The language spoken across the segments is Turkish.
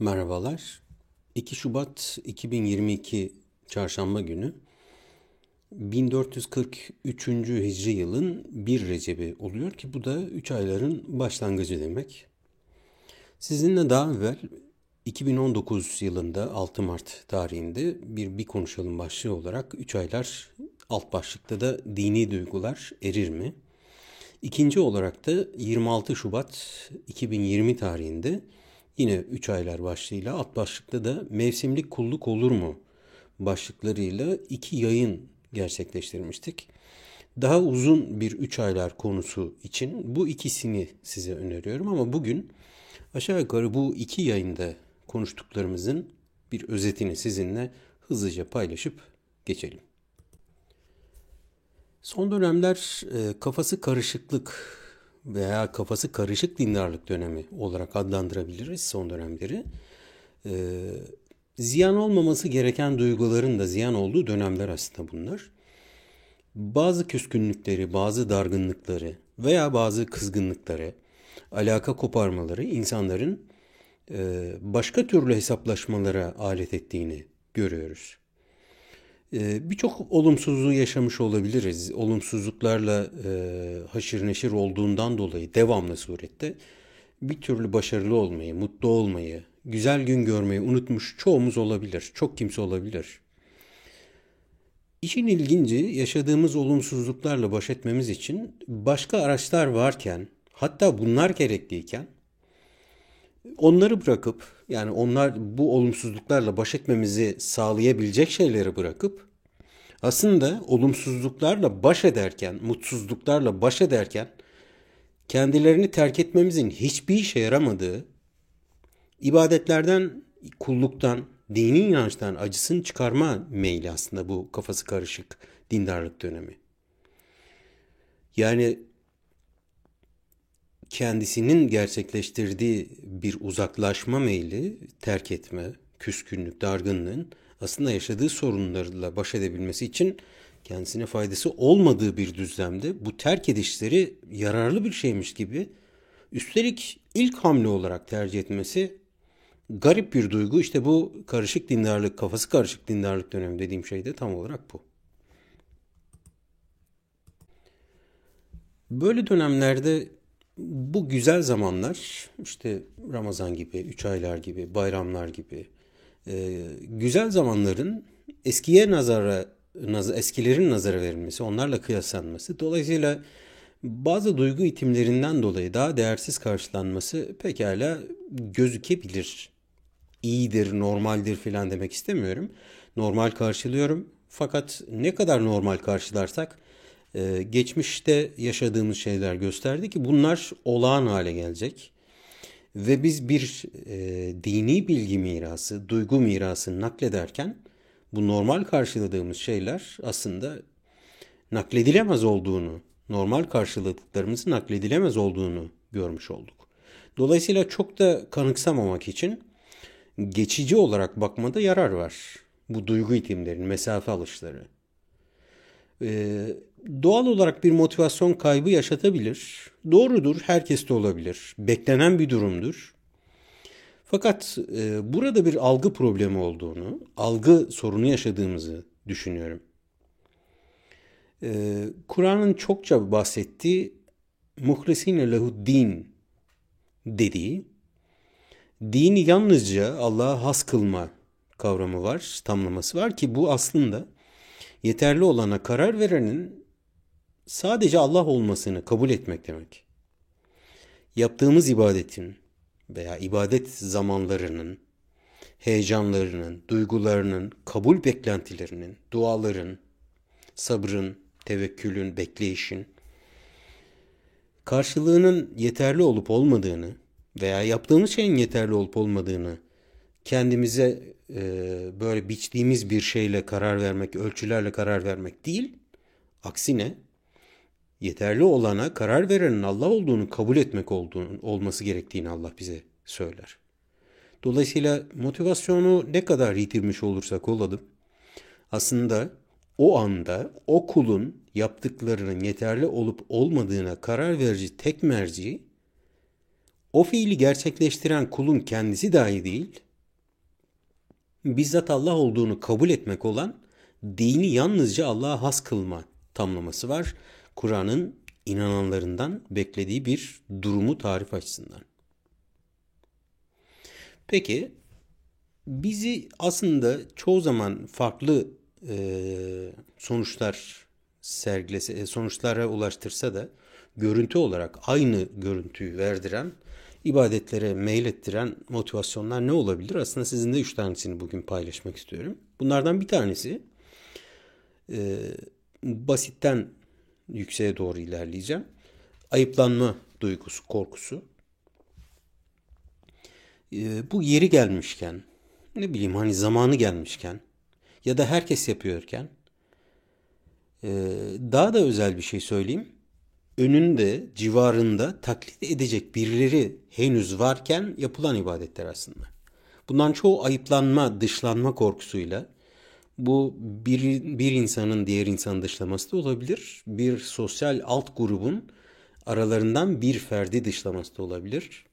Merhabalar. 2 Şubat 2022 Çarşamba günü 1443. Hicri yılın 1 Recebi oluyor ki bu da 3 ayların başlangıcı demek. Sizinle daha evvel 2019 yılında 6 Mart tarihinde bir bir konuşalım başlığı olarak 3 aylar alt başlıkta da dini duygular erir mi? İkinci olarak da 26 Şubat 2020 tarihinde Yine 3 aylar başlığıyla alt başlıkta da mevsimlik kulluk olur mu başlıklarıyla iki yayın gerçekleştirmiştik. Daha uzun bir 3 aylar konusu için bu ikisini size öneriyorum ama bugün aşağı yukarı bu iki yayında konuştuklarımızın bir özetini sizinle hızlıca paylaşıp geçelim. Son dönemler e, kafası karışıklık veya kafası karışık dindarlık dönemi olarak adlandırabiliriz son dönemleri. Ee, ziyan olmaması gereken duyguların da ziyan olduğu dönemler aslında bunlar. Bazı küskünlükleri, bazı dargınlıkları veya bazı kızgınlıkları, alaka koparmaları insanların e, başka türlü hesaplaşmalara alet ettiğini görüyoruz. Ee, birçok olumsuzluğu yaşamış olabiliriz. Olumsuzluklarla e, haşır neşir olduğundan dolayı devamlı surette bir türlü başarılı olmayı, mutlu olmayı, güzel gün görmeyi unutmuş çoğumuz olabilir. Çok kimse olabilir. İşin ilginci yaşadığımız olumsuzluklarla baş etmemiz için başka araçlar varken, hatta bunlar gerekliyken onları bırakıp yani onlar bu olumsuzluklarla baş etmemizi sağlayabilecek şeyleri bırakıp aslında olumsuzluklarla baş ederken, mutsuzluklarla baş ederken kendilerini terk etmemizin hiçbir işe yaramadığı, ibadetlerden, kulluktan, dini inançtan acısını çıkarma meyli aslında bu kafası karışık dindarlık dönemi. Yani kendisinin gerçekleştirdiği bir uzaklaşma meyli, terk etme, küskünlük, dargınlığın aslında yaşadığı sorunlarla baş edebilmesi için kendisine faydası olmadığı bir düzlemde bu terk edişleri yararlı bir şeymiş gibi üstelik ilk hamle olarak tercih etmesi garip bir duygu. İşte bu karışık dindarlık, kafası karışık dindarlık dönemi dediğim şey de tam olarak bu. Böyle dönemlerde bu güzel zamanlar işte Ramazan gibi, üç aylar gibi, bayramlar gibi e, güzel zamanların eskiye nazara naz, eskilerin nazara verilmesi, onlarla kıyaslanması dolayısıyla bazı duygu itimlerinden dolayı daha değersiz karşılanması pekala gözükebilir. İyidir, normaldir filan demek istemiyorum. Normal karşılıyorum. Fakat ne kadar normal karşılarsak ee, geçmişte yaşadığımız şeyler gösterdi ki bunlar olağan hale gelecek. Ve biz bir e, dini bilgi mirası, duygu mirası naklederken bu normal karşıladığımız şeyler aslında nakledilemez olduğunu, normal karşıladıklarımızın nakledilemez olduğunu görmüş olduk. Dolayısıyla çok da kanıksamamak için geçici olarak bakmada yarar var. Bu duygu itimlerin, mesafe alışları. Ee, doğal olarak bir motivasyon kaybı yaşatabilir. Doğrudur, herkeste olabilir. Beklenen bir durumdur. Fakat e, burada bir algı problemi olduğunu, algı sorunu yaşadığımızı düşünüyorum. E, Kur'an'ın çokça bahsettiği muhlisine lehuddin dediği, dini yalnızca Allah'a has kılma kavramı var, tamlaması var ki bu aslında yeterli olana karar verenin sadece Allah olmasını kabul etmek demek. Yaptığımız ibadetin veya ibadet zamanlarının, heyecanlarının, duygularının, kabul beklentilerinin, duaların, sabrın, tevekkülün, bekleyişin karşılığının yeterli olup olmadığını veya yaptığımız şeyin yeterli olup olmadığını kendimize e, böyle biçtiğimiz bir şeyle karar vermek, ölçülerle karar vermek değil. Aksine yeterli olana karar verenin Allah olduğunu kabul etmek olduğunu, olması gerektiğini Allah bize söyler. Dolayısıyla motivasyonu ne kadar yitirmiş olursak olalım aslında o anda o kulun yaptıklarının yeterli olup olmadığına karar verici tek merci o fiili gerçekleştiren kulun kendisi dahi değil, bizzat Allah olduğunu kabul etmek olan dini yalnızca Allah'a has kılma tamlaması var. Kur'an'ın inananlarından beklediği bir durumu tarif açısından. Peki bizi aslında çoğu zaman farklı e, sonuçlar sergilese, e, sonuçlara ulaştırsa da görüntü olarak aynı görüntüyü verdiren, ibadetlere meylettiren motivasyonlar ne olabilir? Aslında sizinle üç tanesini bugün paylaşmak istiyorum. Bunlardan bir tanesi e, basitten yükseğe doğru ilerleyeceğim. Ayıplanma duygusu, korkusu. E, bu yeri gelmişken, ne bileyim hani zamanı gelmişken ya da herkes yapıyorken e, daha da özel bir şey söyleyeyim. Önünde, civarında taklit edecek birileri henüz varken yapılan ibadetler aslında. Bundan çoğu ayıplanma, dışlanma korkusuyla bu bir, bir insanın diğer insanı dışlaması da olabilir. Bir sosyal alt grubun aralarından bir ferdi dışlaması da olabilir.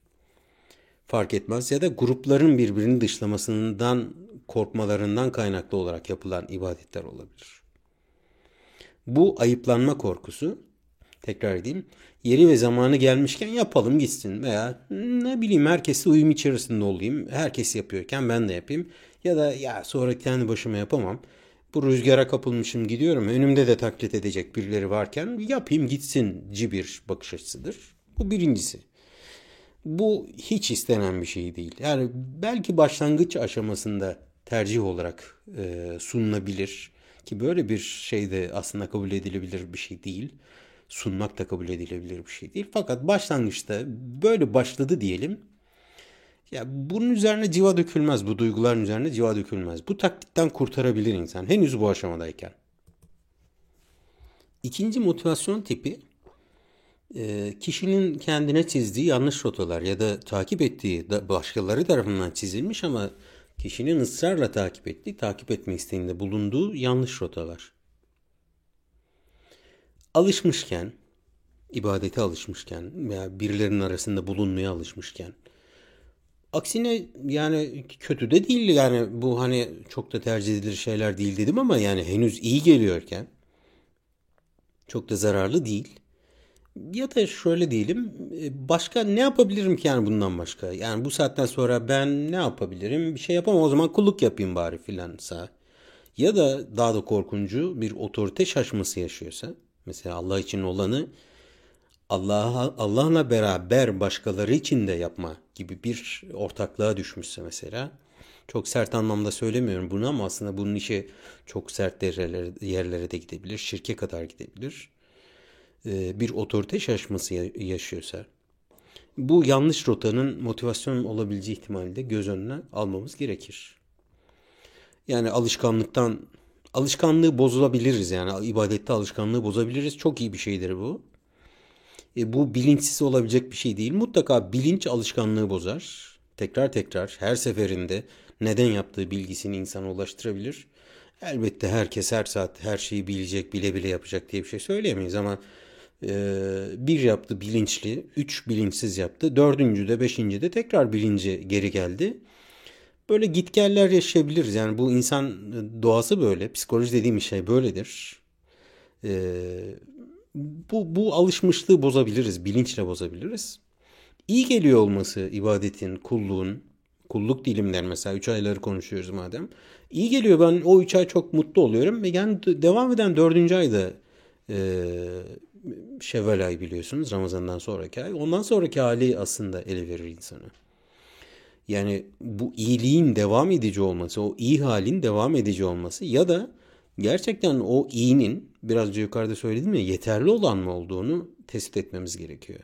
Fark etmez ya da grupların birbirini dışlamasından korkmalarından kaynaklı olarak yapılan ibadetler olabilir. Bu ayıplanma korkusu tekrar edeyim. Yeri ve zamanı gelmişken yapalım gitsin veya ne bileyim herkesle uyum içerisinde olayım. Herkes yapıyorken ben de yapayım. Ya da ya sonra kendi başıma yapamam. Bu rüzgara kapılmışım gidiyorum. Önümde de taklit edecek birileri varken yapayım gitsin bir bakış açısıdır. Bu birincisi. Bu hiç istenen bir şey değil. Yani belki başlangıç aşamasında tercih olarak e, sunulabilir ki böyle bir şey de aslında kabul edilebilir bir şey değil. Sunmak da kabul edilebilir bir şey değil. Fakat başlangıçta böyle başladı diyelim ya bunun üzerine civa dökülmez. Bu duyguların üzerine civa dökülmez. Bu taktikten kurtarabilir insan. Henüz bu aşamadayken. İkinci motivasyon tipi e, kişinin kendine çizdiği yanlış rotalar ya da takip ettiği başkaları tarafından çizilmiş ama kişinin ısrarla takip ettiği, takip etme isteğinde bulunduğu yanlış rotalar. Alışmışken, ibadete alışmışken veya birilerinin arasında bulunmaya alışmışken Aksine yani kötü de değil yani bu hani çok da tercih edilir şeyler değil dedim ama yani henüz iyi geliyorken çok da zararlı değil. Ya da şöyle diyelim başka ne yapabilirim ki yani bundan başka? Yani bu saatten sonra ben ne yapabilirim? Bir şey yapamam o zaman kulluk yapayım bari filansa. Ya da daha da korkuncu bir otorite şaşması yaşıyorsa. Mesela Allah için olanı Allah'a Allah'la beraber başkaları için de yapma gibi bir ortaklığa düşmüşse mesela çok sert anlamda söylemiyorum bunu ama aslında bunun işi çok sert yerlere, yerlere de gidebilir. Şirke kadar gidebilir. Ee, bir otorite şaşması yaşıyorsa bu yanlış rotanın motivasyon olabileceği ihtimali de göz önüne almamız gerekir. Yani alışkanlıktan alışkanlığı bozulabiliriz yani ibadette alışkanlığı bozabiliriz. Çok iyi bir şeydir bu. E, bu bilinçsiz olabilecek bir şey değil. Mutlaka bilinç alışkanlığı bozar. Tekrar tekrar her seferinde neden yaptığı bilgisini insana ulaştırabilir. Elbette herkes her saat her şeyi bilecek, bile bile yapacak diye bir şey söyleyemeyiz ama e, bir yaptı bilinçli, üç bilinçsiz yaptı, dördüncü de beşinci de tekrar bilinci geri geldi. Böyle gitgeller yaşayabiliriz. Yani bu insan doğası böyle. Psikoloji dediğim şey böyledir. Ee, bu, bu alışmışlığı bozabiliriz, bilinçle bozabiliriz. İyi geliyor olması ibadetin, kulluğun, kulluk dilimler mesela 3 ayları konuşuyoruz madem. İyi geliyor ben o 3 ay çok mutlu oluyorum ve yani devam eden 4. ayda e, Şevval ay biliyorsunuz Ramazan'dan sonraki ay. Ondan sonraki hali aslında ele verir insanı. Yani bu iyiliğin devam edici olması, o iyi halin devam edici olması ya da gerçekten o iyinin biraz önce yukarıda söyledim ya yeterli olan mı olduğunu tespit etmemiz gerekiyor.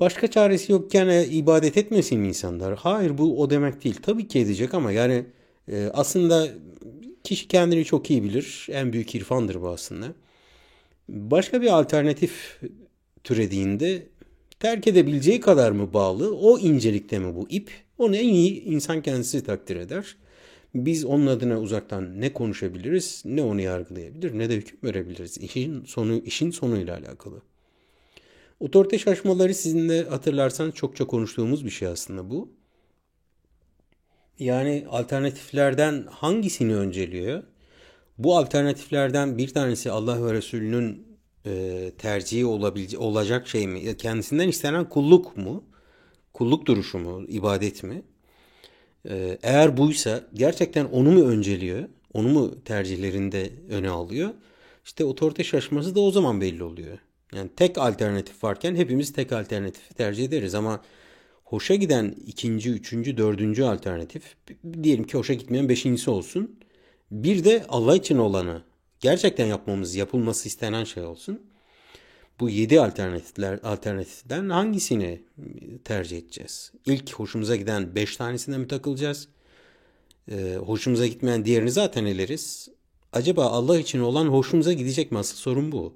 Başka çaresi yokken e, ibadet etmesin mi insanlar? Hayır bu o demek değil. Tabii ki edecek ama yani e, aslında kişi kendini çok iyi bilir. En büyük irfandır bu aslında. Başka bir alternatif türediğinde terk edebileceği kadar mı bağlı? O incelikte mi bu ip? Onu en iyi insan kendisi takdir eder. Biz onun adına uzaktan ne konuşabiliriz, ne onu yargılayabilir, ne de hüküm verebiliriz. İşin sonu işin sonuyla alakalı. Otorite şaşmaları sizin de hatırlarsanız çokça konuştuğumuz bir şey aslında bu. Yani alternatiflerden hangisini önceliyor? Bu alternatiflerden bir tanesi Allah ve Resulünün e, tercihi olabilecek olacak şey mi? Kendisinden istenen kulluk mu? Kulluk duruşu mu? ibadet mi? E, eğer buysa gerçekten onu mu önceliyor? Onu mu tercihlerinde öne alıyor? İşte otorite şaşması da o zaman belli oluyor. Yani tek alternatif varken hepimiz tek alternatifi tercih ederiz ama hoşa giden ikinci, üçüncü, dördüncü alternatif diyelim ki hoşa gitmeyen beşincisi olsun. Bir de Allah için olanı gerçekten yapmamız, yapılması istenen şey olsun. Bu yedi alternatifler, alternatiften hangisini tercih edeceğiz? İlk hoşumuza giden beş tanesine mi takılacağız? Ee, hoşumuza gitmeyen diğerini zaten eleriz. Acaba Allah için olan hoşumuza gidecek mi? Asıl sorun bu.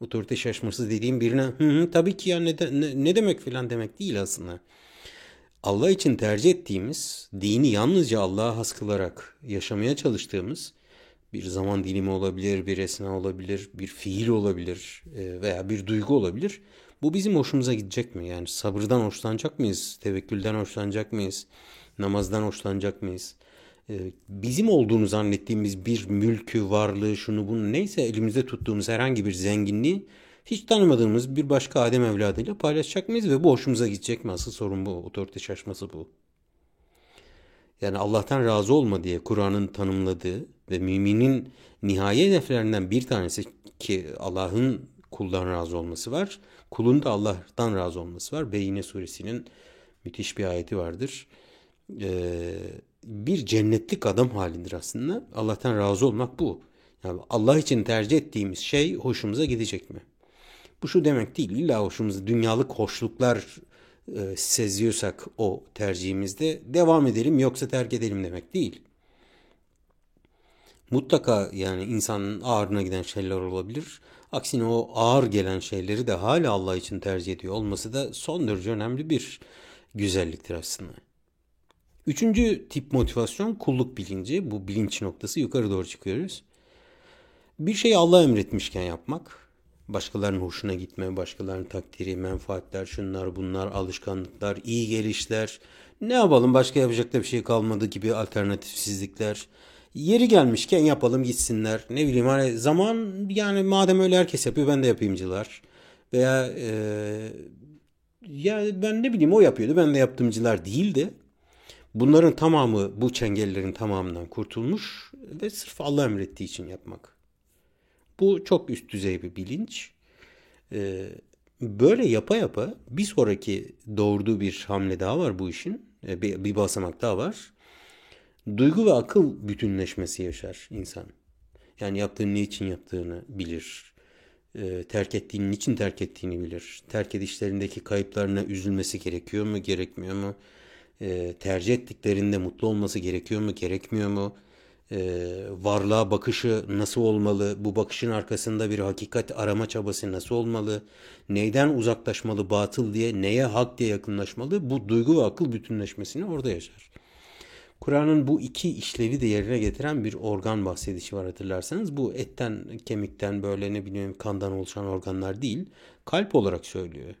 Otorite şaşması dediğim birine hı hı, tabii ki ya ne, de, ne, ne demek filan demek değil aslında. Allah için tercih ettiğimiz, dini yalnızca Allah'a has kılarak yaşamaya çalıştığımız bir zaman dilimi olabilir, bir esna olabilir, bir fiil olabilir e, veya bir duygu olabilir. Bu bizim hoşumuza gidecek mi? Yani sabırdan hoşlanacak mıyız? Tevekkülden hoşlanacak mıyız? Namazdan hoşlanacak mıyız? E, bizim olduğunu zannettiğimiz bir mülkü, varlığı, şunu bunu neyse elimizde tuttuğumuz herhangi bir zenginliği hiç tanımadığımız bir başka Adem evladıyla paylaşacak mıyız ve bu hoşumuza gidecek mi? Asıl sorun bu. Otorite şaşması bu. Yani Allah'tan razı olma diye Kur'an'ın tanımladığı ve müminin nihai hedeflerinden bir tanesi ki Allah'ın kuldan razı olması var. Kulun da Allah'tan razı olması var. Beyine suresinin müthiş bir ayeti vardır. Ee, bir cennetlik adam halindir aslında. Allah'tan razı olmak bu. Yani Allah için tercih ettiğimiz şey hoşumuza gidecek mi? Bu şu demek değil. İlla hoşumuza dünyalık hoşluklar e, seziyorsak o tercihimizde devam edelim yoksa terk edelim demek değil. Mutlaka yani insanın ağırına giden şeyler olabilir. Aksine o ağır gelen şeyleri de hala Allah için tercih ediyor olması da son derece önemli bir güzelliktir aslında. Üçüncü tip motivasyon kulluk bilinci. Bu bilinç noktası yukarı doğru çıkıyoruz. Bir şeyi Allah emretmişken yapmak başkalarının hoşuna gitme, başkalarının takdiri, menfaatler, şunlar bunlar, alışkanlıklar, iyi gelişler. Ne yapalım başka yapacak da bir şey kalmadı gibi alternatifsizlikler. Yeri gelmişken yapalım gitsinler. Ne bileyim hani zaman yani madem öyle herkes yapıyor ben de yapayımcılar. Veya e, ya ben ne bileyim o yapıyordu ben de yaptımcılar değil de bunların tamamı bu çengellerin tamamından kurtulmuş ve sırf Allah emrettiği için yapmak. Bu çok üst düzey bir bilinç. Ee, böyle yapa yapa bir sonraki doğurduğu bir hamle daha var bu işin. Ee, bir, bir basamak daha var. Duygu ve akıl bütünleşmesi yaşar insan. Yani yaptığını niçin yaptığını bilir. Ee, terk ettiğini niçin terk ettiğini bilir. Terk edişlerindeki kayıplarına üzülmesi gerekiyor mu gerekmiyor mu? Ee, tercih ettiklerinde mutlu olması gerekiyor mu gerekmiyor mu? E, varlığa bakışı nasıl olmalı, bu bakışın arkasında bir hakikat arama çabası nasıl olmalı, neyden uzaklaşmalı batıl diye, neye hak diye yakınlaşmalı, bu duygu ve akıl bütünleşmesini orada yaşar. Kur'an'ın bu iki işlevi de yerine getiren bir organ bahsedişi var hatırlarsanız. Bu etten, kemikten böyle ne bileyim kandan oluşan organlar değil, kalp olarak söylüyor.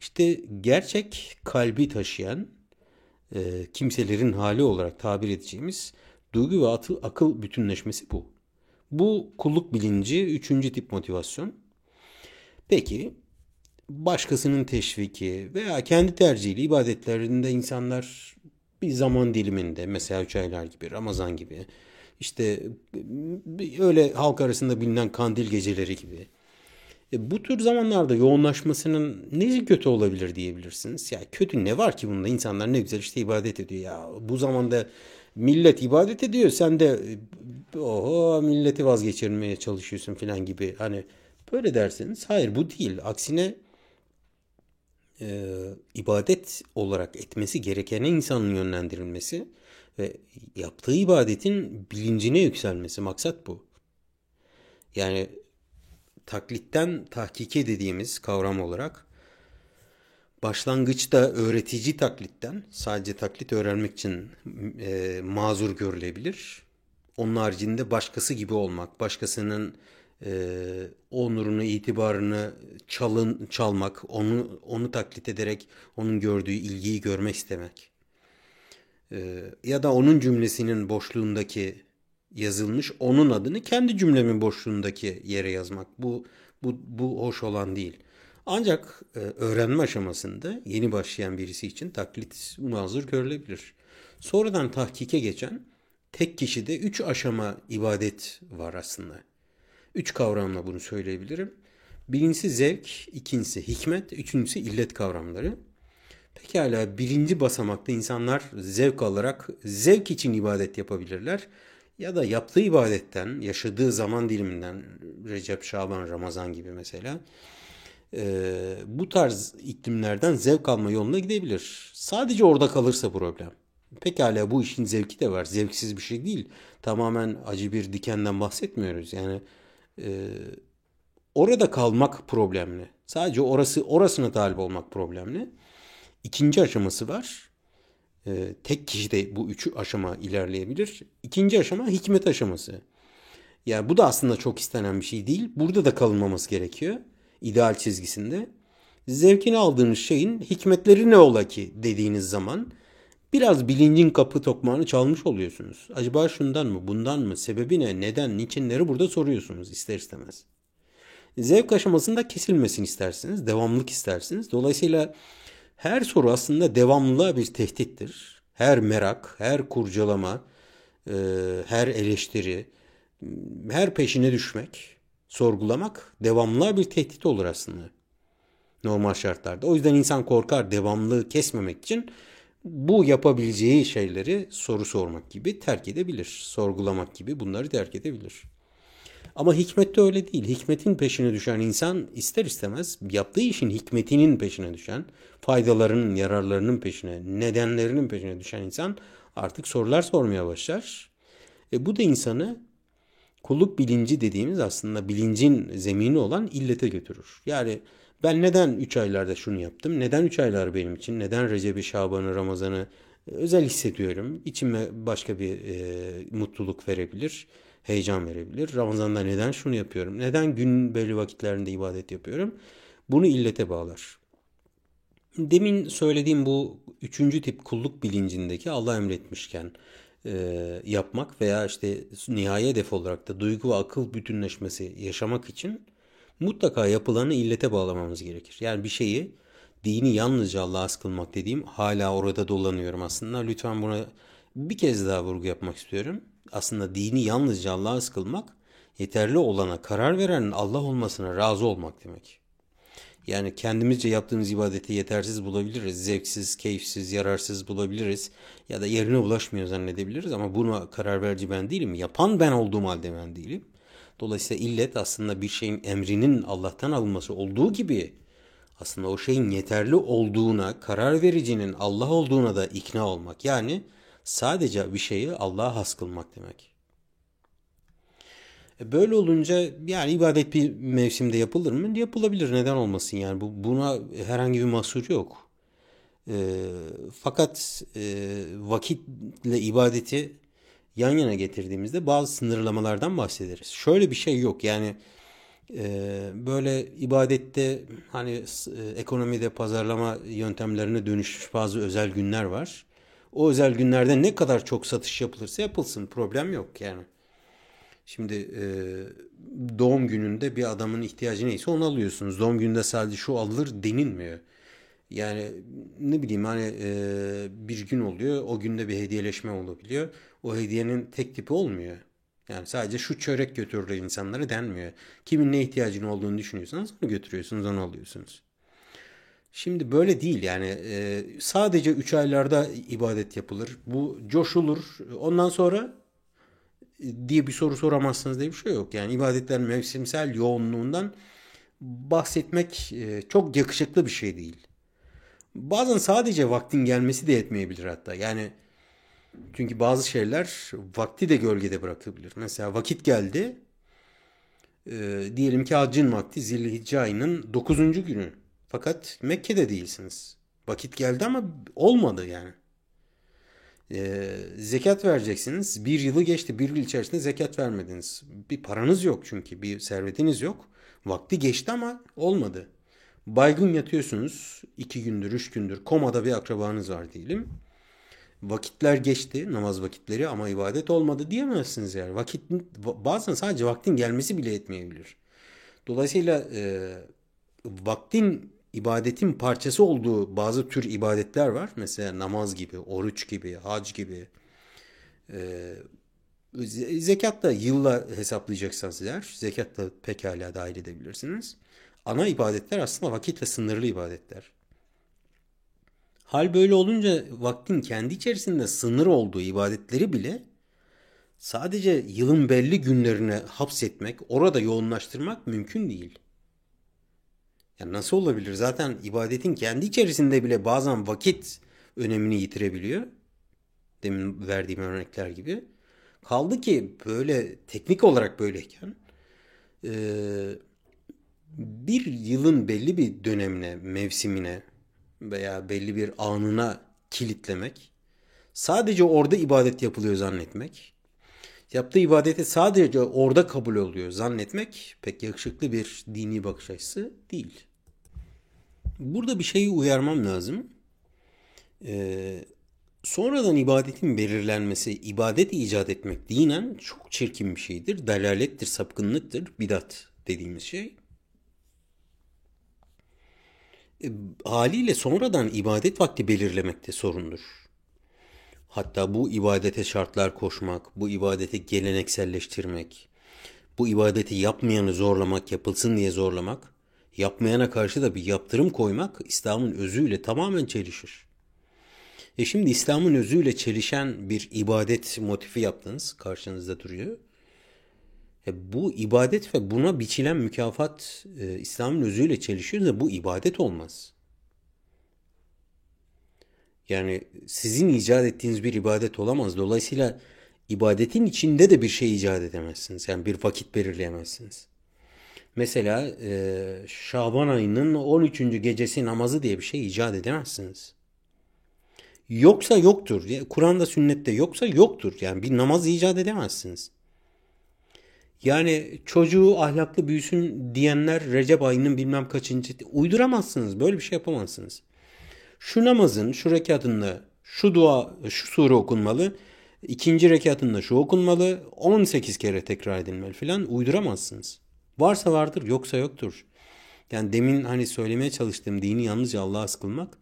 İşte gerçek kalbi taşıyan e, kimselerin hali olarak tabir edeceğimiz Duygu ve atı, akıl bütünleşmesi bu. Bu kulluk bilinci üçüncü tip motivasyon. Peki başkasının teşviki veya kendi tercihiyle ibadetlerinde insanlar bir zaman diliminde mesela üç aylar gibi Ramazan gibi işte öyle halk arasında bilinen kandil geceleri gibi e, bu tür zamanlarda yoğunlaşmasının nesi kötü olabilir diyebilirsiniz. Ya kötü ne var ki bunda? İnsanlar ne güzel işte ibadet ediyor ya. Bu zamanda millet ibadet ediyor. Sen de oho milleti vazgeçirmeye çalışıyorsun falan gibi. Hani böyle derseniz hayır bu değil. Aksine e, ibadet olarak etmesi gerekene insanın yönlendirilmesi ve yaptığı ibadetin bilincine yükselmesi maksat bu. Yani taklitten tahkike dediğimiz kavram olarak başlangıçta öğretici taklitten sadece taklit öğrenmek için e, mazur görülebilir. Onun haricinde başkası gibi olmak, başkasının e, onurunu, itibarını çalın, çalmak, onu onu taklit ederek onun gördüğü ilgiyi görmek istemek. e, ya da onun cümlesinin boşluğundaki yazılmış onun adını kendi cümlemin boşluğundaki yere yazmak. Bu bu bu hoş olan değil. Ancak e, öğrenme aşamasında yeni başlayan birisi için taklit mazur görülebilir. Sonradan tahkike geçen tek kişide üç aşama ibadet var aslında. Üç kavramla bunu söyleyebilirim. Birincisi zevk, ikincisi hikmet, üçüncüsü illet kavramları. Pekala birinci basamakta insanlar zevk alarak zevk için ibadet yapabilirler. Ya da yaptığı ibadetten, yaşadığı zaman diliminden, Recep, Şaban, Ramazan gibi mesela, e, bu tarz iklimlerden zevk alma yoluna gidebilir. Sadece orada kalırsa problem. Pekala bu işin zevki de var. Zevksiz bir şey değil. Tamamen acı bir dikenden bahsetmiyoruz. Yani e, orada kalmak problemli. Sadece orası orasına talip olmak problemli. İkinci aşaması var. E, tek kişi de bu üçü aşama ilerleyebilir. İkinci aşama hikmet aşaması. Yani bu da aslında çok istenen bir şey değil. Burada da kalınmaması gerekiyor. İdeal çizgisinde. Zevkini aldığınız şeyin hikmetleri ne ola ki dediğiniz zaman biraz bilincin kapı tokmağını çalmış oluyorsunuz. Acaba şundan mı, bundan mı, sebebi ne, neden, niçinleri burada soruyorsunuz ister istemez. Zevk aşamasında kesilmesini istersiniz, devamlılık istersiniz. Dolayısıyla her soru aslında devamlılığa bir tehdittir. Her merak, her kurcalama, her eleştiri, her peşine düşmek, sorgulamak devamlılığa bir tehdit olur aslında. Normal şartlarda. O yüzden insan korkar devamlılığı kesmemek için bu yapabileceği şeyleri soru sormak gibi terk edebilir. Sorgulamak gibi bunları terk edebilir. Ama hikmet de öyle değil. Hikmetin peşine düşen insan ister istemez yaptığı işin hikmetinin peşine düşen, faydalarının, yararlarının peşine, nedenlerinin peşine düşen insan artık sorular sormaya başlar. E bu da insanı kulluk bilinci dediğimiz aslında bilincin zemini olan illete götürür. Yani ben neden 3 aylarda şunu yaptım? Neden 3 aylar benim için? Neden Recep'i, Şaban'ı, Ramazan'ı özel hissediyorum? İçime başka bir e, mutluluk verebilir heyecan verebilir. Ramazan'da neden şunu yapıyorum? Neden gün belli vakitlerinde ibadet yapıyorum? Bunu illete bağlar. Demin söylediğim bu üçüncü tip kulluk bilincindeki Allah emretmişken e, yapmak veya işte nihai hedef olarak da duygu ve akıl bütünleşmesi yaşamak için mutlaka yapılanı illete bağlamamız gerekir. Yani bir şeyi dini yalnızca Allah'a kılmak dediğim hala orada dolanıyorum aslında. Lütfen buna bir kez daha vurgu yapmak istiyorum aslında dini yalnızca Allah'a kılmak, yeterli olana karar verenin Allah olmasına razı olmak demek. Yani kendimizce yaptığımız ibadeti yetersiz bulabiliriz, zevksiz, keyifsiz, yararsız bulabiliriz ya da yerine ulaşmıyor zannedebiliriz ama buna karar verici ben değilim. Yapan ben olduğum halde ben değilim. Dolayısıyla illet aslında bir şeyin emrinin Allah'tan alınması olduğu gibi aslında o şeyin yeterli olduğuna, karar vericinin Allah olduğuna da ikna olmak. Yani sadece bir şeyi Allah'a has kılmak demek. E, böyle olunca yani ibadet bir mevsimde yapılır mı? Yapılabilir. Neden olmasın yani? Bu, buna herhangi bir mahsur yok. E, fakat e, vakitle ibadeti yan yana getirdiğimizde bazı sınırlamalardan bahsederiz. Şöyle bir şey yok yani e, böyle ibadette hani e, ekonomide pazarlama yöntemlerine dönüşmüş bazı özel günler var o özel günlerde ne kadar çok satış yapılırsa yapılsın problem yok yani. Şimdi e, doğum gününde bir adamın ihtiyacı neyse onu alıyorsunuz. Doğum gününde sadece şu alır denilmiyor. Yani ne bileyim hani e, bir gün oluyor o günde bir hediyeleşme olabiliyor. O hediyenin tek tipi olmuyor. Yani sadece şu çörek götürür insanlara denmiyor. Kimin ne ihtiyacın olduğunu düşünüyorsanız onu götürüyorsunuz onu alıyorsunuz. Şimdi böyle değil yani e, sadece 3 aylarda ibadet yapılır. Bu coşulur. Ondan sonra diye bir soru soramazsınız diye bir şey yok. Yani ibadetlerin mevsimsel yoğunluğundan bahsetmek e, çok yakışıklı bir şey değil. Bazen sadece vaktin gelmesi de yetmeyebilir hatta. Yani çünkü bazı şeyler vakti de gölgede bırakabilir. Mesela vakit geldi. E, diyelim ki haccın vakti Zilhicce ayının 9. günü. Fakat Mekke'de değilsiniz. Vakit geldi ama olmadı yani. Ee, zekat vereceksiniz. Bir yılı geçti. Bir yıl içerisinde zekat vermediniz. Bir paranız yok çünkü. Bir servetiniz yok. Vakti geçti ama olmadı. Baygın yatıyorsunuz. iki gündür, üç gündür. Komada bir akrabanız var diyelim. Vakitler geçti, namaz vakitleri ama ibadet olmadı diyemezsiniz yani. Vakit bazen sadece vaktin gelmesi bile etmeyebilir. Dolayısıyla e, vaktin ibadetin parçası olduğu bazı tür ibadetler var. Mesela namaz gibi, oruç gibi, hac gibi. E, zekat da yılla hesaplayacaksanız eğer zekat da pekala dahil edebilirsiniz. Ana ibadetler aslında vakitle sınırlı ibadetler. Hal böyle olunca vaktin kendi içerisinde sınır olduğu ibadetleri bile sadece yılın belli günlerine hapsetmek, orada yoğunlaştırmak mümkün değil. Ya nasıl olabilir? Zaten ibadetin kendi içerisinde bile bazen vakit önemini yitirebiliyor. Demin verdiğim örnekler gibi. Kaldı ki böyle teknik olarak böyleyken bir yılın belli bir dönemine, mevsimine veya belli bir anına kilitlemek, sadece orada ibadet yapılıyor zannetmek, yaptığı ibadeti sadece orada kabul oluyor zannetmek pek yakışıklı bir dini bakış açısı değil. Burada bir şeyi uyarmam lazım. Ee, sonradan ibadetin belirlenmesi, ibadet icat etmek dinen çok çirkin bir şeydir. Dalalettir, sapkınlıktır, bidat dediğimiz şey. E, haliyle sonradan ibadet vakti belirlemekte sorundur. Hatta bu ibadete şartlar koşmak, bu ibadeti gelenekselleştirmek, bu ibadeti yapmayanı zorlamak, yapılsın diye zorlamak, yapmayana karşı da bir yaptırım koymak İslam'ın özüyle tamamen çelişir. E şimdi İslam'ın özüyle çelişen bir ibadet motifi yaptınız, karşınızda duruyor. E bu ibadet ve buna biçilen mükafat e, İslam'ın özüyle çelişiyorsa bu ibadet olmaz. Yani sizin icat ettiğiniz bir ibadet olamaz. Dolayısıyla ibadetin içinde de bir şey icat edemezsiniz. Yani bir vakit belirleyemezsiniz. Mesela e, Şaban ayının 13. gecesi namazı diye bir şey icat edemezsiniz. Yoksa yoktur. Kur'an'da sünnette yoksa yoktur. Yani bir namaz icat edemezsiniz. Yani çocuğu ahlaklı büyüsün diyenler Recep ayının bilmem kaçıncı uyduramazsınız. Böyle bir şey yapamazsınız. Şu namazın şu rekatında şu dua şu sure okunmalı. ikinci rekatında şu okunmalı. 18 kere tekrar edilmeli filan uyduramazsınız. Varsa vardır yoksa yoktur. Yani demin hani söylemeye çalıştığım dini yalnızca Allah'a sıkılmak.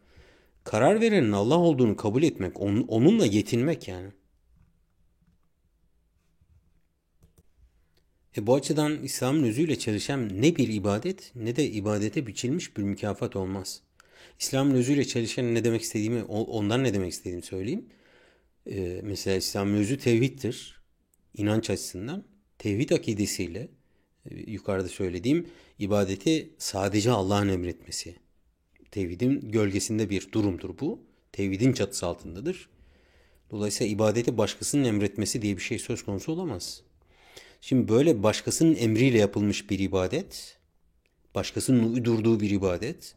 Karar verenin Allah olduğunu kabul etmek. onunla yetinmek yani. E bu açıdan İslam'ın özüyle çalışan ne bir ibadet ne de ibadete biçilmiş bir mükafat olmaz. İslam'ın özüyle çalışan ne demek istediğimi ondan ne demek istediğimi söyleyeyim. Ee, mesela İslam'ın özü tevhiddir. İnanç açısından tevhid akidesiyle e, yukarıda söylediğim ibadeti sadece Allah'ın emretmesi. Tevhidin gölgesinde bir durumdur bu. Tevhidin çatısı altındadır. Dolayısıyla ibadeti başkasının emretmesi diye bir şey söz konusu olamaz. Şimdi böyle başkasının emriyle yapılmış bir ibadet, başkasının uydurduğu bir ibadet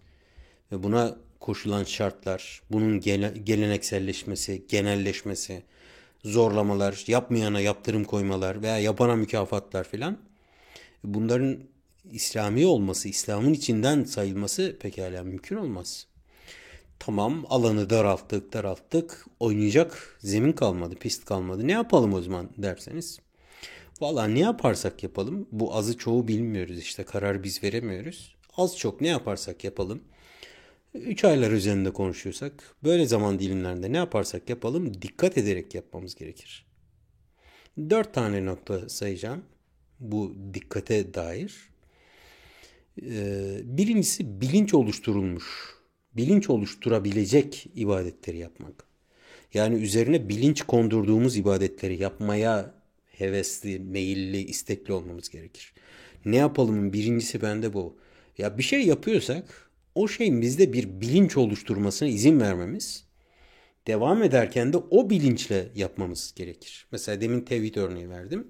ve buna koşulan şartlar, bunun gelenekselleşmesi, genelleşmesi, zorlamalar, yapmayana yaptırım koymalar veya yapana mükafatlar filan bunların İslami olması, İslam'ın içinden sayılması pekala mümkün olmaz. Tamam alanı daralttık daralttık oynayacak zemin kalmadı pist kalmadı ne yapalım o zaman derseniz Valla ne yaparsak yapalım bu azı çoğu bilmiyoruz işte karar biz veremiyoruz. Az çok ne yaparsak yapalım. 3 aylar üzerinde konuşuyorsak böyle zaman dilimlerinde ne yaparsak yapalım dikkat ederek yapmamız gerekir. 4 tane nokta sayacağım bu dikkate dair. Ee, birincisi bilinç oluşturulmuş, bilinç oluşturabilecek ibadetleri yapmak. Yani üzerine bilinç kondurduğumuz ibadetleri yapmaya hevesli, meyilli, istekli olmamız gerekir. Ne yapalımın birincisi bende bu. Ya bir şey yapıyorsak o şeyin bizde bir bilinç oluşturmasına izin vermemiz, devam ederken de o bilinçle yapmamız gerekir. Mesela demin tevhid örneği verdim.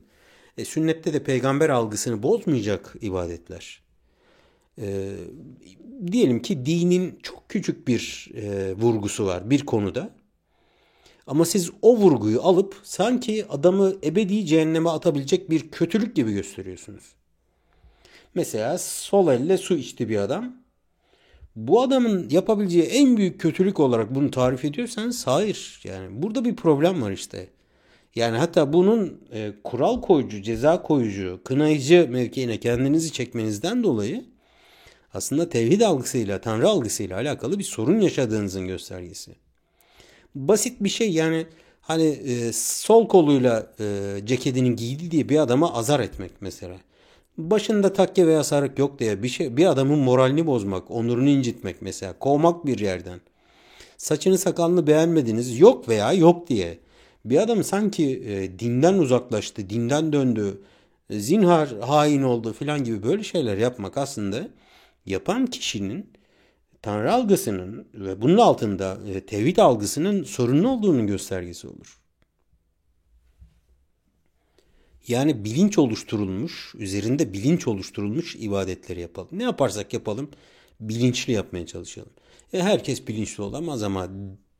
E, sünnette de peygamber algısını bozmayacak ibadetler. E, diyelim ki dinin çok küçük bir e, vurgusu var bir konuda. Ama siz o vurguyu alıp sanki adamı ebedi cehenneme atabilecek bir kötülük gibi gösteriyorsunuz. Mesela sol elle su içti bir adam. Bu adamın yapabileceği en büyük kötülük olarak bunu tarif ediyorsanız hayır. Yani burada bir problem var işte. Yani hatta bunun e, kural koyucu, ceza koyucu, kınayıcı mevkiine kendinizi çekmenizden dolayı aslında tevhid algısıyla, tanrı algısıyla alakalı bir sorun yaşadığınızın göstergesi. Basit bir şey yani hani e, sol koluyla e, ceketinin giydi diye bir adama azar etmek mesela. Başında takke veya sarık yok diye bir şey bir adamın moralini bozmak, onurunu incitmek mesela, kovmak bir yerden. Saçını sakalını beğenmediniz yok veya yok diye. Bir adam sanki e, dinden uzaklaştı, dinden döndü, e, zinhar hain oldu filan gibi böyle şeyler yapmak aslında yapan kişinin Tanrı algısının ve bunun altında e, tevhid algısının sorunlu olduğunun göstergesi olur. Yani bilinç oluşturulmuş, üzerinde bilinç oluşturulmuş ibadetleri yapalım. Ne yaparsak yapalım bilinçli yapmaya çalışalım. E herkes bilinçli olamaz ama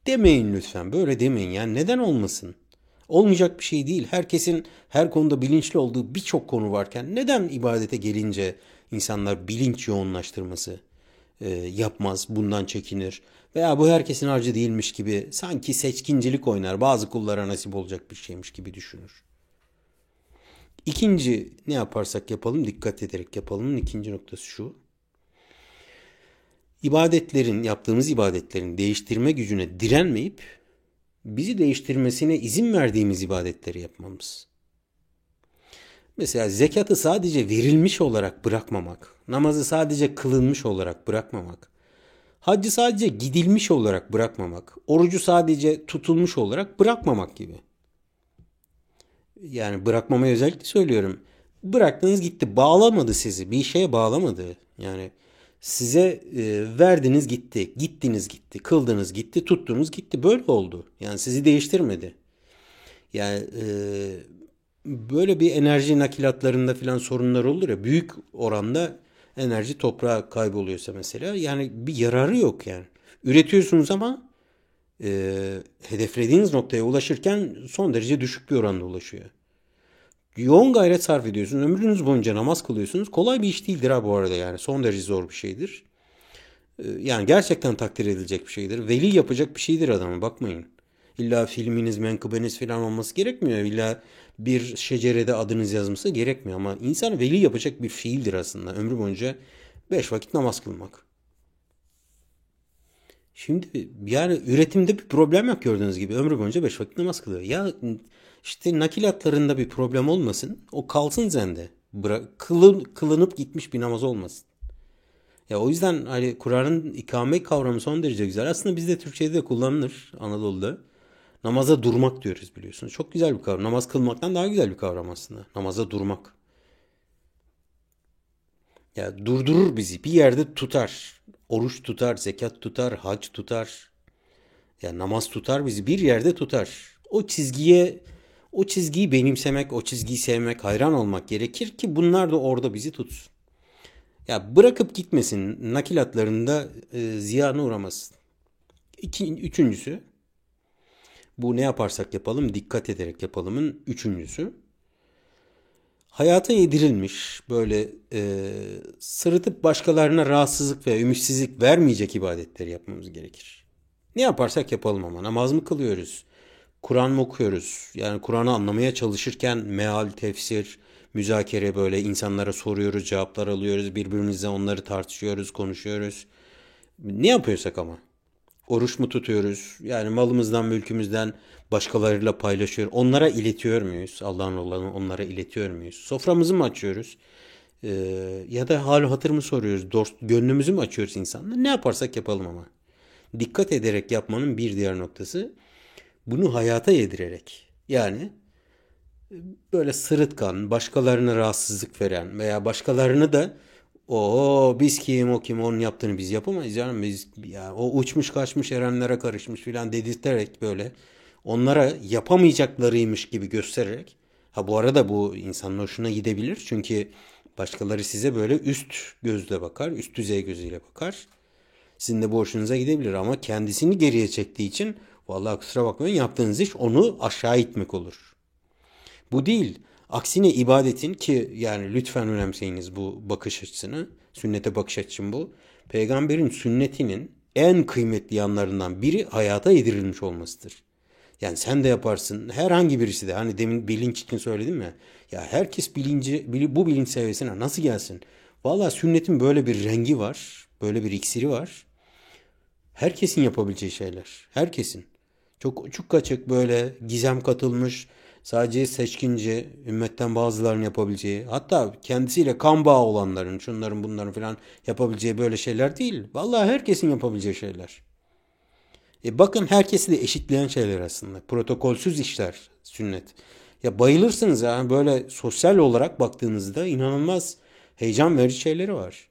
demeyin lütfen. Böyle demeyin. Yani neden olmasın? Olmayacak bir şey değil. Herkesin her konuda bilinçli olduğu birçok konu varken neden ibadete gelince insanlar bilinç yoğunlaştırması e, yapmaz, bundan çekinir? Veya bu herkesin harcı değilmiş gibi sanki seçkincilik oynar, bazı kullara nasip olacak bir şeymiş gibi düşünür. İkinci ne yaparsak yapalım dikkat ederek yapalım. İkinci noktası şu. İbadetlerin, yaptığımız ibadetlerin değiştirme gücüne direnmeyip bizi değiştirmesine izin verdiğimiz ibadetleri yapmamız. Mesela zekatı sadece verilmiş olarak bırakmamak, namazı sadece kılınmış olarak bırakmamak, haccı sadece gidilmiş olarak bırakmamak, orucu sadece tutulmuş olarak bırakmamak gibi. Yani bırakmamaya özellikle söylüyorum. Bıraktınız gitti. Bağlamadı sizi. Bir şeye bağlamadı. Yani size e, verdiniz gitti. Gittiniz gitti. Kıldınız gitti. Tuttunuz gitti. Böyle oldu. Yani sizi değiştirmedi. Yani e, böyle bir enerji nakilatlarında falan sorunlar olur ya. Büyük oranda enerji toprağa kayboluyorsa mesela. Yani bir yararı yok yani. Üretiyorsunuz ama e, hedeflediğiniz noktaya ulaşırken son derece düşük bir oranda ulaşıyor. Yoğun gayret sarf ediyorsunuz. Ömrünüz boyunca namaz kılıyorsunuz. Kolay bir iş değildir ha bu arada yani. Son derece zor bir şeydir. E, yani gerçekten takdir edilecek bir şeydir. Veli yapacak bir şeydir adamı bakmayın. İlla filminiz, menkıbeniz falan olması gerekmiyor. İlla bir şecerede adınız yazması gerekmiyor. Ama insan veli yapacak bir fiildir aslında. Ömrü boyunca beş vakit namaz kılmak. Şimdi yani üretimde bir problem yok gördüğünüz gibi. Ömrü boyunca beş vakit namaz kılıyor. Ya işte nakilatlarında bir problem olmasın. O kalsın zende. Bırak, kılın, kılınıp gitmiş bir namaz olmasın. Ya o yüzden hani Kur'an'ın ikame kavramı son derece güzel. Aslında bizde Türkçe'de de kullanılır Anadolu'da. Namaza durmak diyoruz biliyorsunuz. Çok güzel bir kavram. Namaz kılmaktan daha güzel bir kavram aslında. Namaza durmak. Ya durdurur bizi. Bir yerde tutar. Oruç tutar, zekat tutar, hac tutar. Ya namaz tutar bizi. Bir yerde tutar. O çizgiye o çizgiyi benimsemek, o çizgiyi sevmek, hayran olmak gerekir ki bunlar da orada bizi tutsun. Ya bırakıp gitmesin, nakilatlarında e, ziyana uğramasın. İki, üçüncüsü, bu ne yaparsak yapalım, dikkat ederek yapalımın üçüncüsü. Hayata yedirilmiş, böyle e, sırıtıp başkalarına rahatsızlık ve ümitsizlik vermeyecek ibadetleri yapmamız gerekir. Ne yaparsak yapalım ama namaz mı kılıyoruz? Kur'an mı okuyoruz? Yani Kur'an'ı anlamaya çalışırken meal, tefsir, müzakere böyle insanlara soruyoruz, cevaplar alıyoruz, birbirimizle onları tartışıyoruz, konuşuyoruz. Ne yapıyorsak ama. Oruç mu tutuyoruz? Yani malımızdan, mülkümüzden başkalarıyla paylaşıyor. Onlara iletiyor muyuz? Allah'ın olanı onlara iletiyor muyuz? Soframızı mı açıyoruz? Ee, ya da hal hatır mı soruyoruz? Dost, gönlümüzü mü açıyoruz insanla? Ne yaparsak yapalım ama. Dikkat ederek yapmanın bir diğer noktası bunu hayata yedirerek yani böyle sırıtkan, başkalarına rahatsızlık veren veya başkalarını da o biz kim o kim onun yaptığını biz yapamayız canım biz ya o uçmuş kaçmış erenlere karışmış filan dedirterek böyle onlara yapamayacaklarıymış gibi göstererek ha bu arada bu insanın hoşuna gidebilir çünkü başkaları size böyle üst gözle bakar üst düzey gözüyle bakar. Sizin de bu hoşunuza gidebilir ama kendisini geriye çektiği için Vallahi kusura bakmayın yaptığınız iş onu aşağı itmek olur. Bu değil. Aksine ibadetin ki yani lütfen önemseyiniz bu bakış açısını. Sünnete bakış açım bu. peygamberin sünnetinin en kıymetli yanlarından biri hayata yedirilmiş olmasıdır. Yani sen de yaparsın. Herhangi birisi de. Hani demin bilinç için söyledim ya. Ya herkes bilinci, bu bilinç seviyesine nasıl gelsin? Valla sünnetin böyle bir rengi var. Böyle bir iksiri var. Herkesin yapabileceği şeyler. Herkesin. Çok uçuk kaçık böyle gizem katılmış. Sadece seçkince ümmetten bazılarının yapabileceği hatta kendisiyle kan bağı olanların şunların bunların falan yapabileceği böyle şeyler değil. Vallahi herkesin yapabileceği şeyler. E bakın herkesi de eşitleyen şeyler aslında. Protokolsüz işler sünnet. Ya bayılırsınız ya böyle sosyal olarak baktığınızda inanılmaz heyecan verici şeyleri var.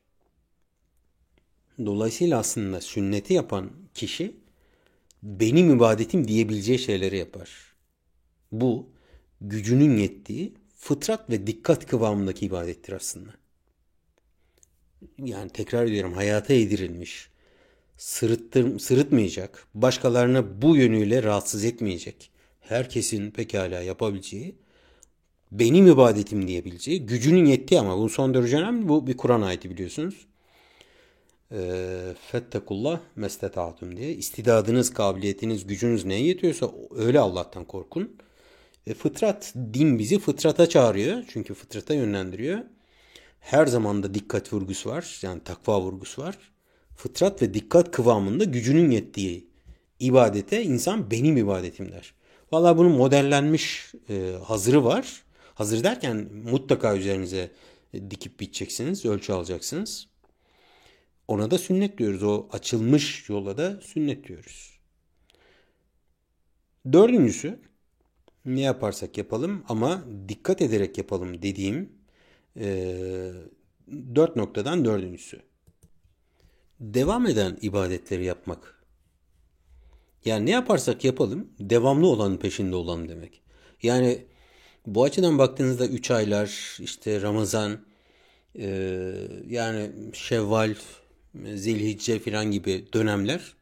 Dolayısıyla aslında sünneti yapan kişi benim ibadetim diyebileceği şeyleri yapar. Bu gücünün yettiği fıtrat ve dikkat kıvamındaki ibadettir aslında. Yani tekrar ediyorum hayata yedirilmiş, sırıttır, sırıtmayacak, başkalarına bu yönüyle rahatsız etmeyecek, herkesin pekala yapabileceği, benim ibadetim diyebileceği, gücünün yettiği ama bu son derece önemli. Bu bir Kur'an ayeti biliyorsunuz. Ee, Fettekullah mestetaatum diye. İstidadınız, kabiliyetiniz, gücünüz neye yetiyorsa öyle Allah'tan korkun. Ve fıtrat, din bizi fıtrata çağırıyor. Çünkü fıtrata yönlendiriyor. Her zaman da dikkat vurgusu var. Yani takva vurgusu var. Fıtrat ve dikkat kıvamında gücünün yettiği ibadete insan benim ibadetim der. Valla bunun modellenmiş e, hazırı var. Hazır derken mutlaka üzerinize dikip biteceksiniz, ölçü alacaksınız. Ona da sünnet diyoruz. O açılmış yola da sünnet diyoruz. Dördüncüsü ne yaparsak yapalım ama dikkat ederek yapalım dediğim e, dört noktadan dördüncüsü. Devam eden ibadetleri yapmak. Yani ne yaparsak yapalım devamlı olanın peşinde olalım demek. Yani bu açıdan baktığınızda 3 aylar işte Ramazan e, yani Şevval, Zilhicce falan gibi dönemler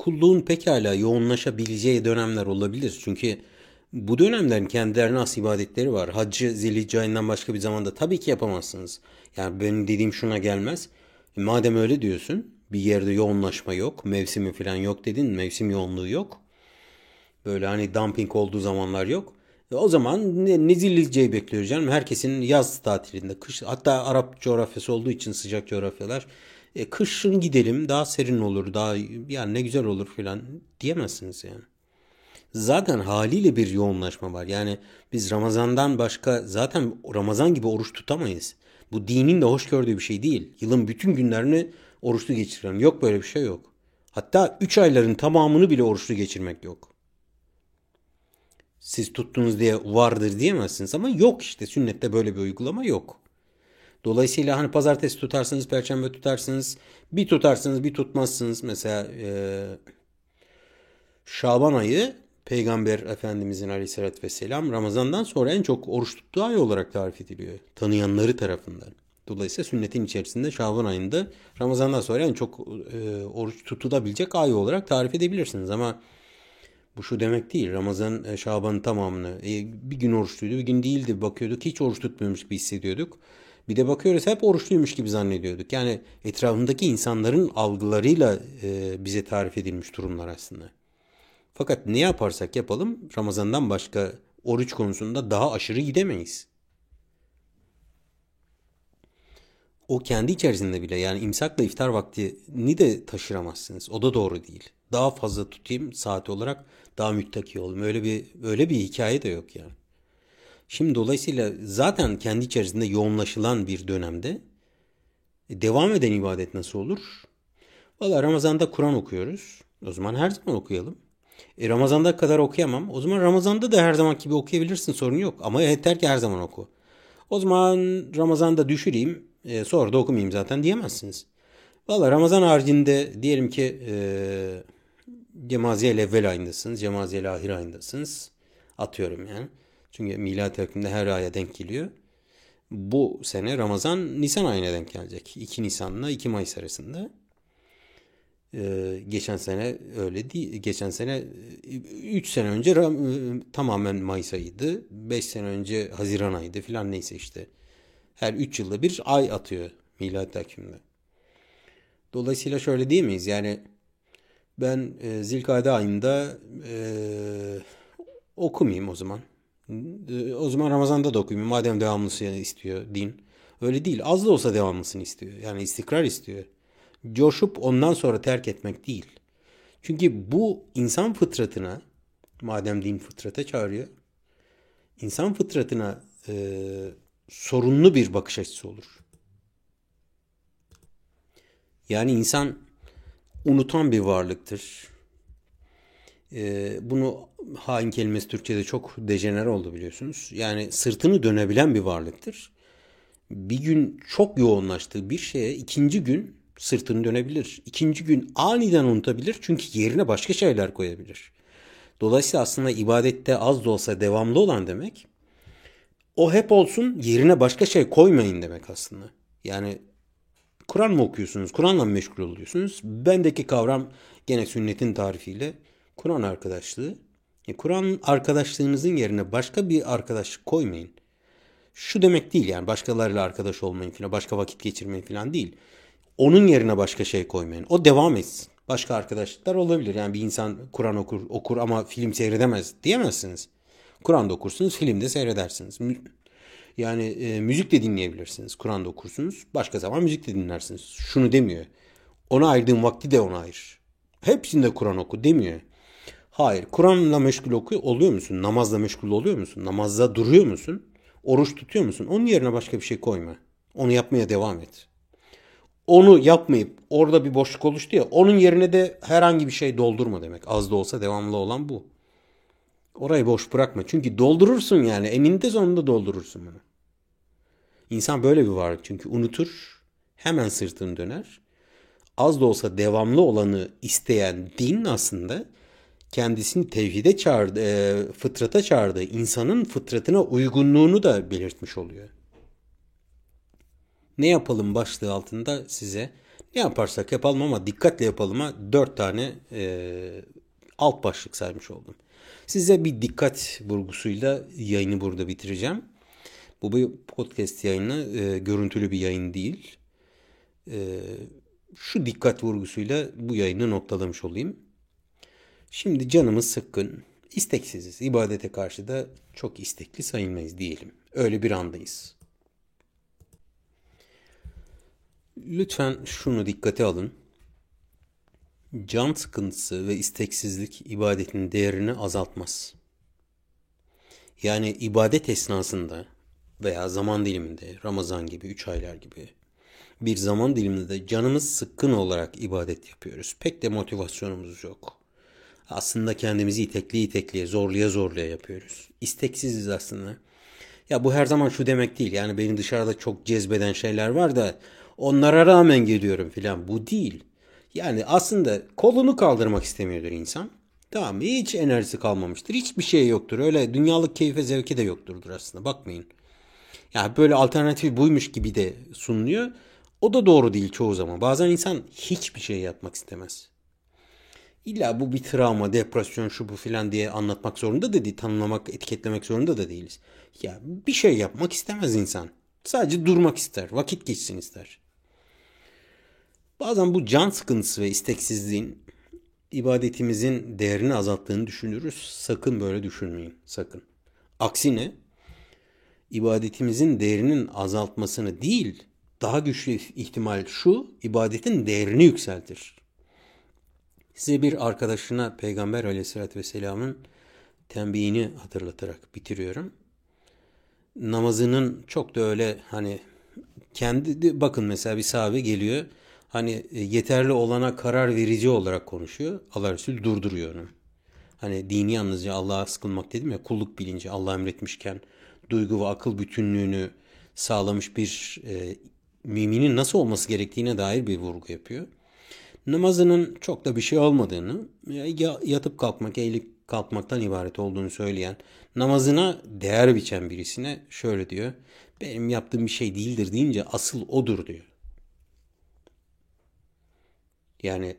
kulluğun pekala yoğunlaşabileceği dönemler olabilir. Çünkü bu dönemlerin kendilerine has ibadetleri var. Haccı zilhicce ayından başka bir zamanda tabii ki yapamazsınız. Yani benim dediğim şuna gelmez. E madem öyle diyorsun bir yerde yoğunlaşma yok, mevsimi falan yok dedin, mevsim yoğunluğu yok. Böyle hani dumping olduğu zamanlar yok. E o zaman ne, ne bekliyoruz canım. Herkesin yaz tatilinde, kış hatta Arap coğrafyası olduğu için sıcak coğrafyalar e, kışın gidelim daha serin olur daha yani ne güzel olur filan diyemezsiniz yani. Zaten haliyle bir yoğunlaşma var. Yani biz Ramazan'dan başka zaten Ramazan gibi oruç tutamayız. Bu dinin de hoş gördüğü bir şey değil. Yılın bütün günlerini oruçlu geçirelim. Yok böyle bir şey yok. Hatta 3 ayların tamamını bile oruçlu geçirmek yok. Siz tuttunuz diye vardır diyemezsiniz ama yok işte sünnette böyle bir uygulama yok. Dolayısıyla hani pazartesi tutarsınız, perşembe tutarsınız, bir tutarsınız, bir tutmazsınız. Mesela e, Şaban ayı Peygamber Efendimizin aleyhissalatü vesselam Ramazan'dan sonra en çok oruç tuttuğu ay olarak tarif ediliyor. Tanıyanları tarafından. Dolayısıyla sünnetin içerisinde Şaban ayında Ramazan'dan sonra en çok e, oruç tutulabilecek ay olarak tarif edebilirsiniz. Ama bu şu demek değil. Ramazan, e, Şaban'ın tamamını e, bir gün oruçluydu, bir gün değildi. Bakıyorduk hiç oruç tutmuyormuş gibi hissediyorduk. Bir de bakıyoruz hep oruçluymuş gibi zannediyorduk. Yani etrafındaki insanların algılarıyla e, bize tarif edilmiş durumlar aslında. Fakat ne yaparsak yapalım Ramazan'dan başka oruç konusunda daha aşırı gidemeyiz. O kendi içerisinde bile yani imsakla iftar vaktini de taşıramazsınız. O da doğru değil. Daha fazla tutayım saat olarak daha müttaki olayım. Öyle bir öyle bir hikaye de yok yani. Şimdi dolayısıyla zaten kendi içerisinde yoğunlaşılan bir dönemde e, devam eden ibadet nasıl olur? Valla Ramazan'da Kur'an okuyoruz. O zaman her zaman okuyalım. E, Ramazan'da kadar okuyamam. O zaman Ramazan'da da her zaman gibi okuyabilirsin sorun yok. Ama yeter ki her zaman oku. O zaman Ramazan'da düşüreyim e, sonra da okumayayım zaten diyemezsiniz. Valla Ramazan haricinde diyelim ki e, Cemaziye evvel ayındasınız. Cemaziye ahir ayındasınız. Atıyorum yani. Çünkü milat takvimde her aya denk geliyor. Bu sene Ramazan Nisan ayına denk gelecek. 2 Nisan'la 2 Mayıs arasında. Ee, geçen sene öyle değil. Geçen sene 3 sene önce ram, tamamen Mayıs ayıydı. 5 sene önce Haziran ayıydı filan neyse işte. Her 3 yılda bir ay atıyor miladi takvimde. Dolayısıyla şöyle değil miyiz? Yani ben e, Zilkade ayında e, okumayayım o zaman. E, o zaman Ramazan'da da okumayayım. Madem devamlısı istiyor din. Öyle değil. Az da olsa devamlısını istiyor. Yani istikrar istiyor. Coşup ondan sonra terk etmek değil. Çünkü bu insan fıtratına, madem din fıtrata çağırıyor, insan fıtratına e, sorunlu bir bakış açısı olur. Yani insan unutan bir varlıktır. Ee, bunu hain kelimesi Türkçe'de çok dejener oldu biliyorsunuz. Yani sırtını dönebilen bir varlıktır. Bir gün çok yoğunlaştığı bir şeye ikinci gün sırtını dönebilir. İkinci gün aniden unutabilir çünkü yerine başka şeyler koyabilir. Dolayısıyla aslında ibadette az da olsa devamlı olan demek o hep olsun yerine başka şey koymayın demek aslında. Yani Kur'an mı okuyorsunuz? Kur'an'la mı meşgul oluyorsunuz? Bendeki kavram gene sünnetin tarifiyle Kur'an arkadaşlığı. E, Kur'an arkadaşlığınızın yerine başka bir arkadaşlık koymayın. Şu demek değil yani başkalarıyla arkadaş olmayın falan, başka vakit geçirmeyin falan değil. Onun yerine başka şey koymayın. O devam etsin. Başka arkadaşlıklar olabilir. Yani bir insan Kur'an okur, okur ama film seyredemez diyemezsiniz. Kur'an'da okursunuz, filmde seyredersiniz. Yani e, müzik de dinleyebilirsiniz. Kur'an'da okursunuz. Başka zaman müzik de dinlersiniz. Şunu demiyor. Ona ayırdığın vakti de ona ayır. Hepsinde Kur'an oku demiyor. Hayır. Kur'an'la meşgul oku, oluyor musun? Namazla meşgul oluyor musun? Namazda duruyor musun? Oruç tutuyor musun? Onun yerine başka bir şey koyma. Onu yapmaya devam et. Onu yapmayıp orada bir boşluk oluştu ya onun yerine de herhangi bir şey doldurma demek. Az da olsa devamlı olan bu. Orayı boş bırakma. Çünkü doldurursun yani. Eninde sonunda doldurursun bunu. İnsan böyle bir varlık çünkü unutur, hemen sırtını döner. Az da olsa devamlı olanı isteyen din aslında kendisini tevhide çağırdı, e, fıtrata çağırdığı insanın fıtratına uygunluğunu da belirtmiş oluyor. Ne yapalım başlığı altında size ne yaparsak yapalım ama dikkatle yapalım'a dört tane e, alt başlık saymış oldum. Size bir dikkat vurgusuyla yayını burada bitireceğim. Bu bir podcast yayını, e, görüntülü bir yayın değil. E, şu dikkat vurgusuyla bu yayını noktalamış olayım. Şimdi canımız sıkkın, isteksiziz. İbadete karşı da çok istekli sayılmayız diyelim. Öyle bir andayız. Lütfen şunu dikkate alın. Can sıkıntısı ve isteksizlik ibadetin değerini azaltmaz. Yani ibadet esnasında veya zaman diliminde Ramazan gibi 3 aylar gibi bir zaman diliminde de canımız sıkkın olarak ibadet yapıyoruz. Pek de motivasyonumuz yok. Aslında kendimizi itekliye itekliye, zorluya zorluya yapıyoruz. İsteksiziz aslında. Ya bu her zaman şu demek değil. Yani benim dışarıda çok cezbeden şeyler var da onlara rağmen geliyorum filan. Bu değil. Yani aslında kolunu kaldırmak istemiyordur insan. Tamam hiç enerjisi kalmamıştır. Hiçbir şey yoktur. Öyle dünyalık keyfe zevki de yokturdur aslında. Bakmayın. Yani böyle alternatif buymuş gibi de sunuluyor. O da doğru değil çoğu zaman. Bazen insan hiçbir şey yapmak istemez. İlla bu bir travma, depresyon, şu bu filan diye anlatmak zorunda da değil. Tanımlamak, etiketlemek zorunda da değiliz. Ya bir şey yapmak istemez insan. Sadece durmak ister, vakit geçsin ister. Bazen bu can sıkıntısı ve isteksizliğin ibadetimizin değerini azalttığını düşünürüz. Sakın böyle düşünmeyin. Sakın. Aksine ibadetimizin değerinin azaltmasını değil, daha güçlü ihtimal şu, ibadetin değerini yükseltir. Size bir arkadaşına Peygamber aleyhissalatü vesselamın tembihini hatırlatarak bitiriyorum. Namazının çok da öyle hani kendi bakın mesela bir sahabe geliyor hani e, yeterli olana karar verici olarak konuşuyor. Allah Resulü durduruyor onu. Hani dini yalnızca Allah'a sıkılmak dedim ya kulluk bilinci Allah emretmişken duygu ve akıl bütünlüğünü sağlamış bir e, müminin nasıl olması gerektiğine dair bir vurgu yapıyor. Namazının çok da bir şey olmadığını, yatıp kalkmak, eğilip kalkmaktan ibaret olduğunu söyleyen, namazına değer biçen birisine şöyle diyor. Benim yaptığım bir şey değildir deyince asıl odur diyor. Yani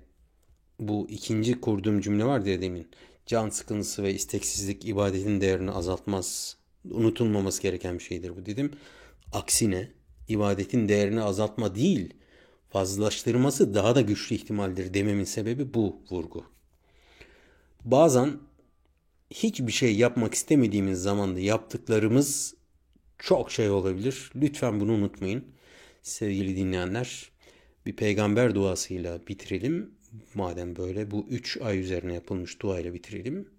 bu ikinci kurduğum cümle var diye demin. Can sıkıntısı ve isteksizlik ibadetin değerini azaltmaz. Unutulmaması gereken bir şeydir bu dedim. Aksine ibadetin değerini azaltma değil, fazlalaştırması daha da güçlü ihtimaldir dememin sebebi bu vurgu. Bazen hiçbir şey yapmak istemediğimiz zamanda yaptıklarımız çok şey olabilir. Lütfen bunu unutmayın. Sevgili dinleyenler, bir peygamber duasıyla bitirelim. Madem böyle bu üç ay üzerine yapılmış duayla bitirelim.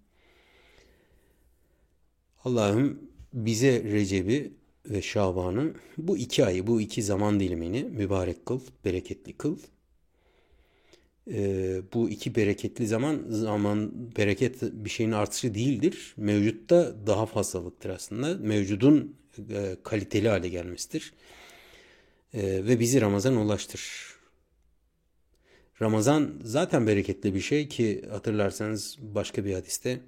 Allah'ım bize Recep'i ve Şaban'ı bu iki ayı, bu iki zaman dilimini mübarek kıl, bereketli kıl. Ee, bu iki bereketli zaman, zaman bereket bir şeyin artışı değildir. Mevcutta daha fazlalıktır aslında. Mevcudun e, kaliteli hale gelmesidir. E, ve bizi Ramazan ulaştır. Ramazan zaten bereketli bir şey ki hatırlarsanız başka bir hadiste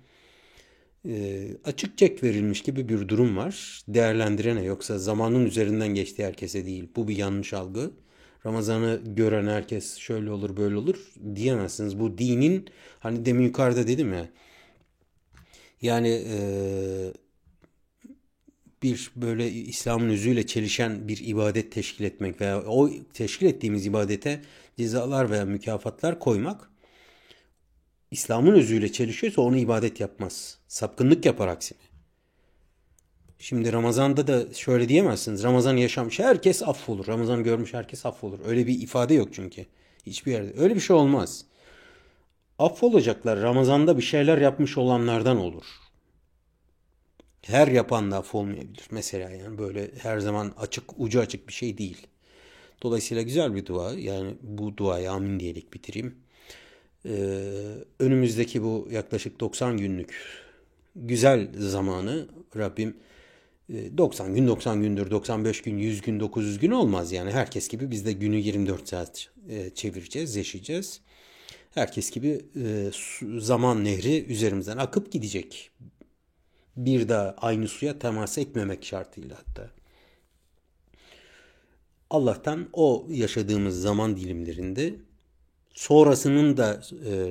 e, açık çek verilmiş gibi bir durum var. Değerlendirene yoksa zamanın üzerinden geçtiği herkese değil. Bu bir yanlış algı. Ramazan'ı gören herkes şöyle olur böyle olur diyemezsiniz. Bu dinin hani demin yukarıda dedim ya yani e, bir böyle İslam'ın özüyle çelişen bir ibadet teşkil etmek veya o teşkil ettiğimiz ibadete cezalar veya mükafatlar koymak İslam'ın özüyle çelişiyorsa onu ibadet yapmaz. Sapkınlık yapar aksine. Şimdi Ramazan'da da şöyle diyemezsiniz. Ramazan yaşamış herkes affolur. Ramazan görmüş herkes affolur. Öyle bir ifade yok çünkü. Hiçbir yerde. Öyle bir şey olmaz. Affolacaklar Ramazan'da bir şeyler yapmış olanlardan olur. Her yapan da affolmayabilir. Mesela yani böyle her zaman açık ucu açık bir şey değil. Dolayısıyla güzel bir dua. Yani bu duayı amin diyerek bitireyim. Ee, önümüzdeki bu yaklaşık 90 günlük güzel zamanı Rabbim 90 e, gün 90 gündür 95 gün 100 gün 900 gün olmaz yani herkes gibi biz de günü 24 saat e, çevireceğiz yaşayacağız herkes gibi e, zaman nehri üzerimizden akıp gidecek bir daha aynı suya temas etmemek şartıyla hatta Allah'tan o yaşadığımız zaman dilimlerinde sonrasının da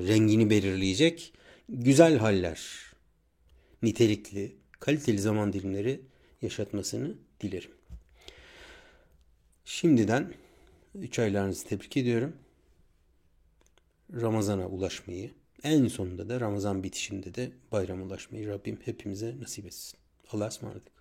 rengini belirleyecek güzel haller nitelikli kaliteli zaman dilimleri yaşatmasını dilerim. Şimdiden 3 aylarınızı tebrik ediyorum. Ramazan'a ulaşmayı, en sonunda da Ramazan bitişinde de bayram ulaşmayı Rabbim hepimize nasip etsin. Allah'a ısmarladık.